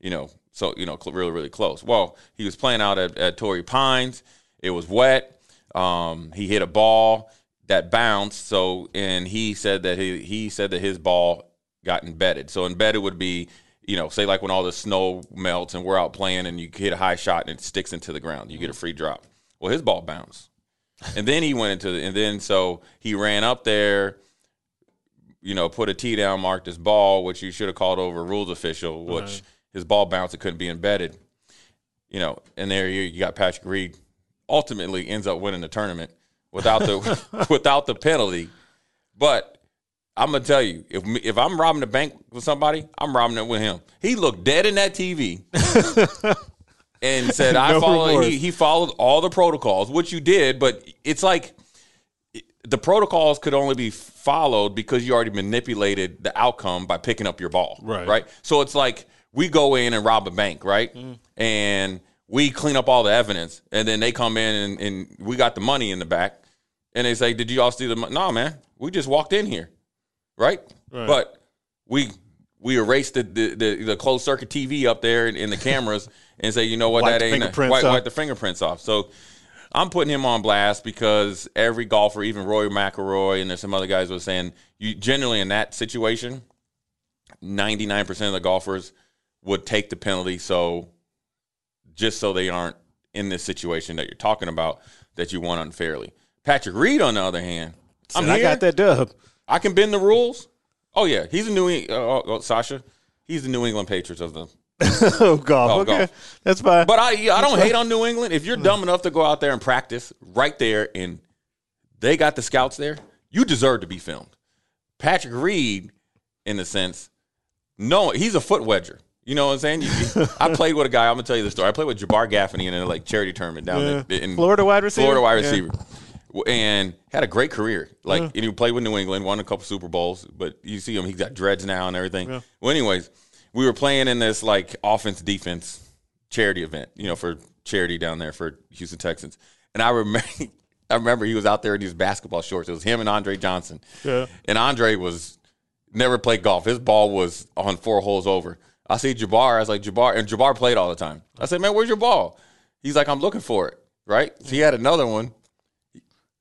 you know, so you know, cl- really really close. Well, he was playing out at, at Torrey Pines. It was wet. Um, he hit a ball that bounced. So and he said that he he said that his ball got embedded. So embedded would be you know, say like when all the snow melts and we're out playing and you hit a high shot and it sticks into the ground, you get a free drop. Well, his ball bounced, and then he went into the, and then so he ran up there, you know, put a tee down, marked his ball, which you should have called over rules official, which his ball bounced, it couldn't be embedded, you know, and there you, you got Patrick Reed, ultimately ends up winning the tournament without the without the penalty, but I'm gonna tell you, if me, if I'm robbing the bank with somebody, I'm robbing it with him. He looked dead in that TV and said, "I No followed." He, he followed all the protocols, which you did, but it's like the protocols could only be followed because you already manipulated the outcome by picking up your ball. Right. Right. So it's like we go in and rob a bank, right? Mm. And we clean up all the evidence, and then they come in and, and we got the money in the back, and they say, "Did you all see the money?" No, man, we just walked in here, right? Right. But we we erased the the, the, the closed circuit TV up there and, and the cameras, and say, "You know what? Wipe that ain't a, wipe, wipe the fingerprints off." So. I'm putting him on blast because every golfer, even Rory McIlroy, and there's some other guys was saying, you generally in that situation, 99% of the golfers would take the penalty. So just so they aren't in this situation that you're talking about that you won unfairly. Patrick Reed, on the other hand, I'm I here. got that dub. I can bend the rules. Oh yeah, he's a New England uh, uh, uh, Sasha. He's the New England Patriots of the. oh, golf. Oh, okay, golf. that's fine. But I I don't hate on New England. If you're dumb enough to go out there and practice right there, and they got the scouts there, you deserve to be filmed. Patrick Reed, in a sense, no, he's a foot wedger. You know what I'm saying? You- I played with a guy. I'm gonna tell you the story. I played with Jabbar Gaffney in a like charity tournament down Yeah. in, in Florida wide receiver? Florida wide receiver, W- and had a great career. Like, and he played with New England, won a couple Super Bowls. But you see him; he's got dreads now and everything. Well, anyways, we were playing in this like offense defense charity event, you know, for charity down there for Houston Texans. And I remember, I remember he was out there in these basketball shorts. It was him and Andre Johnson. Yeah. And Andre was never played golf. His ball was on four holes over. I see Jabbar. I was like, Jabbar, and Jabbar played all the time. I said, man, where's your ball? He's like, I'm looking for it. Right? So he had another one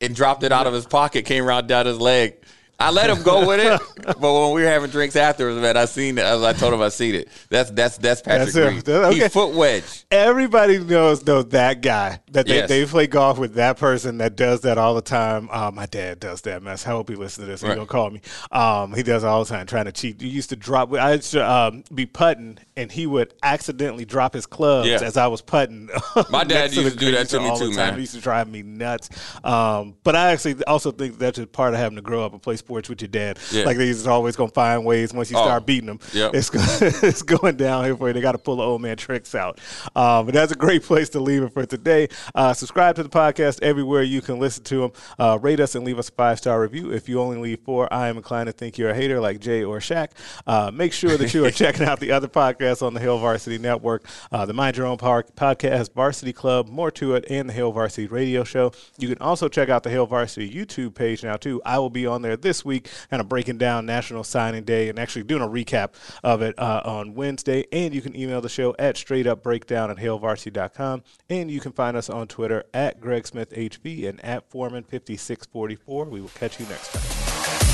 and dropped it out of his pocket, came around down his leg. I let him go with it, but when we were having drinks afterwards, man, I seen it. I told him I seen it. That's that's that's Patrick That's him. Reed. That- okay. He foot wedge. Everybody knows knows that guy that they, Yes. they play golf with that person that does that all the time. Uh, my dad does that mess. I hope he listens to this. He Right. gonna call me. Um, he does it all the time, trying to cheat. He used to drop. I used to um, be putting, and he would accidentally drop his clubs Yeah. as I was putting. My dad used to do that to me too, man. It used to drive me nuts. Um, but I actually also think that's just part of having to grow up and play sports with your dad. Yeah. Like he's always gonna find ways once you Oh, start beating them. yep. It's it's going downhill for you. They got to pull the old man tricks out. Um, but that's a great place to leave it for today. Uh, subscribe to the podcast everywhere you can listen to them. Uh, rate us and leave us a five star review. If you only leave four, I am inclined to think you're a hater like Jay or Shaq. Uh, make sure that you are checking out the other podcasts on the Hail Varsity Network, uh, the Mind Your Own Park podcast, Varsity Club, More to It, and the Hail Varsity Radio Show. You can also check out the Hail Varsity YouTube page now too. I will be on there this week, kind of breaking down National Signing Day and actually doing a recap of it uh, on Wednesday. And you can email the show at straightupbreakdown at hailvarsity.com. And you can find us on Twitter at Greg Smith HV and at Foreman5644. We will catch you next time.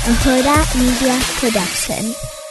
a Media Production.